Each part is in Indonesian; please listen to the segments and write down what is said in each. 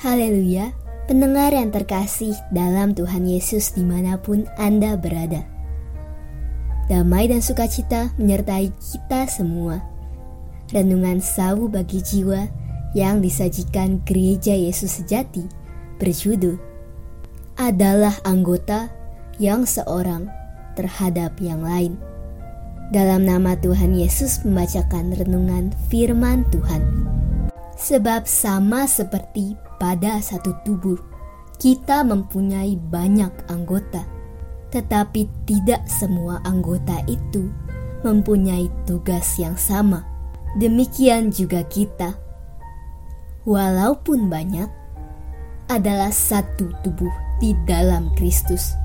Haleluya, pendengar yang terkasih dalam Tuhan Yesus di mana pun Anda berada. Damai dan sukacita menyertai kita semua. Renungan sawu bagi jiwa yang disajikan Gereja Yesus Sejati berjudul adalah anggota yang seorang terhadap yang lain. Dalam nama Tuhan Yesus membacakan renungan firman Tuhan. Sebab sama seperti pada satu tubuh, kita mempunyai banyak anggota, tetapi tidak semua anggota itu mempunyai tugas yang sama. Demikian juga kita, walaupun banyak, adalah satu tubuh di dalam Kristus,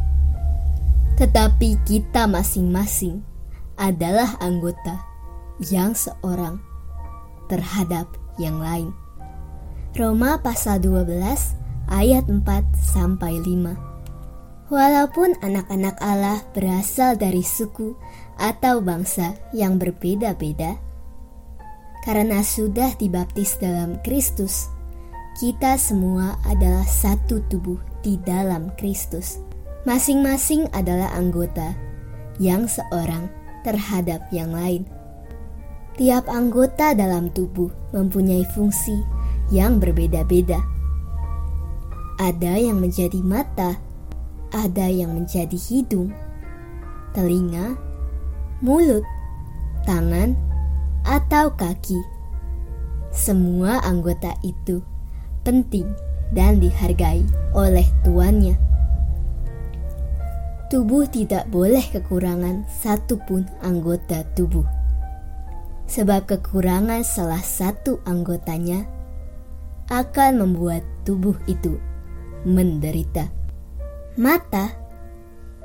tetapi kita masing-masing adalah anggota yang seorang terhadap yang lain. Roma pasal 12 ayat 4 sampai 5. Walaupun anak-anak Allah berasal dari suku atau bangsa yang berbeda-beda, karena sudah dibaptis dalam Kristus, kita semua adalah satu tubuh di dalam Kristus. Masing-masing adalah anggota yang seorang terhadap yang lain. Tiap anggota dalam tubuh mempunyai fungsi yang berbeda-beda. Ada yang menjadi mata, ada yang menjadi hidung, telinga, mulut, tangan, atau kaki. Semua anggota itu penting dan dihargai oleh tuannya. Tubuh tidak boleh kekurangan satupun anggota tubuh, sebab kekurangan salah satu anggotanya akan membuat tubuh itu menderita. Mata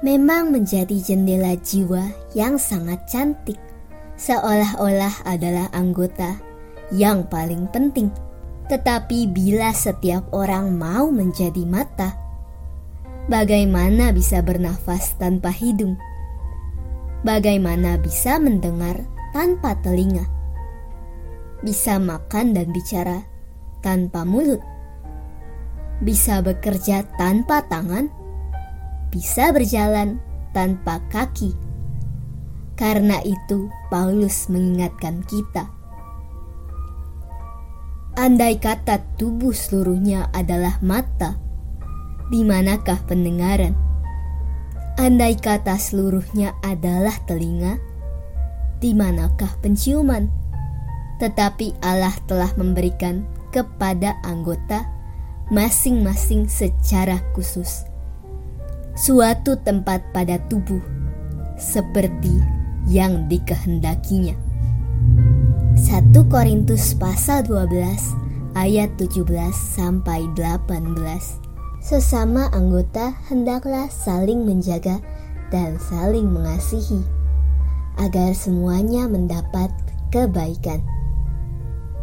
memang menjadi jendela jiwa yang sangat cantik, seolah-olah adalah anggota yang paling penting. Tetapi bila setiap orang mau menjadi mata, bagaimana bisa bernafas tanpa hidung? Bagaimana bisa mendengar tanpa telinga? Bisa makan dan bicara tanpa mulut, bisa bekerja tanpa tangan, bisa berjalan tanpa kaki. Karena itu, Paulus mengingatkan kita. Andai kata tubuh seluruhnya adalah mata, di manakah pendengaran? Andai kata seluruhnya adalah telinga, di manakah penciuman? Tetapi Allah telah memberikan kepada anggota masing-masing secara khusus. Suatu tempat pada tubuh seperti yang dikehendakinya. 1 Korintus pasal 12 ayat 17 sampai 18. Sesama anggota hendaklah saling menjaga dan saling mengasihi agar semuanya mendapat kebaikan.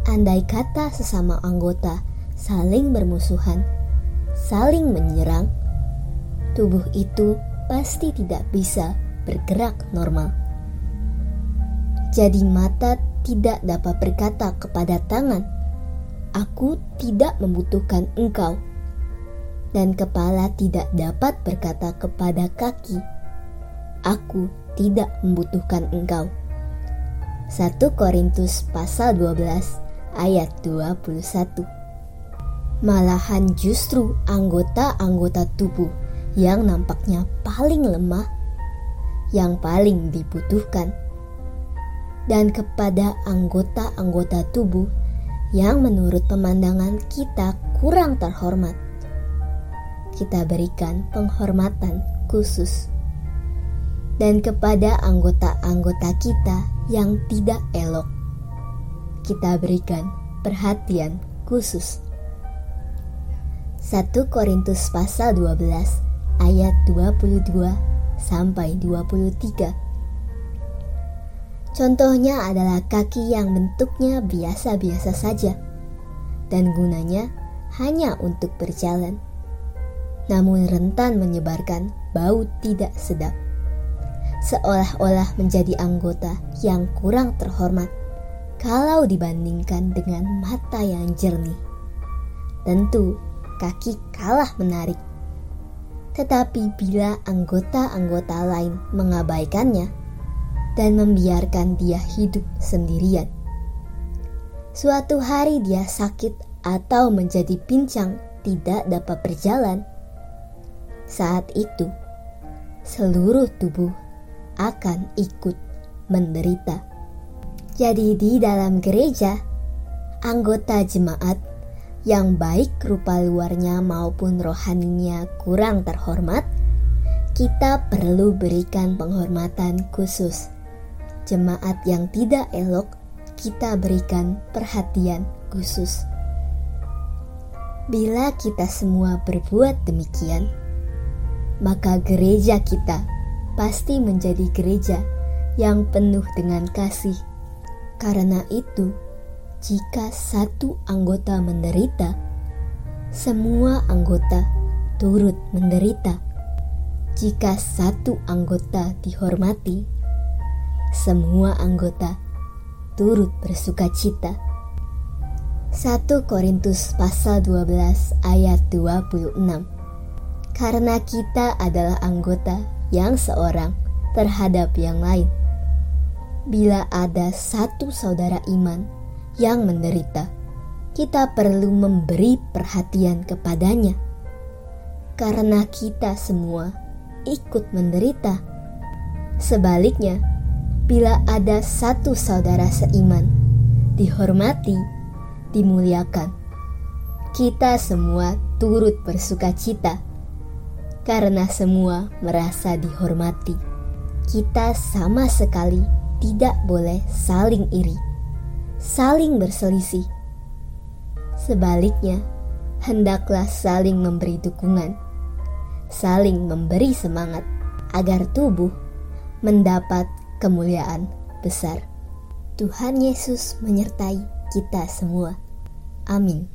Andai kata sesama anggota saling bermusuhan, saling menyerang, tubuh itu pasti tidak bisa bergerak normal. Jadi mata tidak dapat berkata kepada tangan, "Aku tidak membutuhkan engkau." Dan kepala tidak dapat berkata kepada kaki, "Aku tidak membutuhkan engkau." 1 Korintus pasal 12 ayat 21. Malahan justru anggota-anggota tubuh yang nampaknya paling lemah, yang paling dibutuhkan, dan kepada anggota-anggota tubuh yang menurut pemandangan kita kurang terhormat, kita berikan penghormatan khusus. Dan kepada anggota-anggota kita yang tidak elok, kita berikan perhatian khusus. 1 Korintus pasal 12 ayat 22 sampai 23. Contohnya adalah kaki yang bentuknya biasa-biasa saja dan gunanya hanya untuk berjalan. Namun rentan menyebarkan bau tidak sedap. Seolah-olah menjadi anggota yang kurang terhormat kalau dibandingkan dengan mata yang jernih. Tentu kaki kalah menarik. Tetapi bila anggota-anggota lain mengabaikannya dan membiarkan dia hidup sendirian, suatu hari dia sakit atau menjadi pincang tidak dapat berjalan. Saat itu, seluruh tubuh akan ikut menderita. Jadi di dalam gereja, anggota jemaat yang baik rupa luarnya maupun rohaninya kurang terhormat, kita perlu berikan penghormatan khusus. Jemaat yang tidak elok, kita berikan perhatian khusus. Bila kita semua berbuat demikian, maka gereja kita pasti menjadi gereja yang penuh dengan kasih karena itu, jika satu anggota menderita, semua anggota turut menderita. Jika satu anggota dihormati, semua anggota turut bersuka cita. 1 Korintus pasal 12 ayat 26 Karena kita adalah anggota yang seorang terhadap yang lain bila ada satu saudara iman yang menderita, kita perlu memberi perhatian kepadanya, karena kita semua ikut menderita. Sebaliknya, bila ada satu saudara seiman dihormati, dimuliakan, kita semua turut bersuka cita karena semua merasa dihormati. Kita sama sekali tidak boleh saling iri, saling berselisih. Sebaliknya, hendaklah saling memberi dukungan, saling memberi semangat agar tubuh mendapat kemuliaan besar. Tuhan Yesus menyertai kita semua. Amin.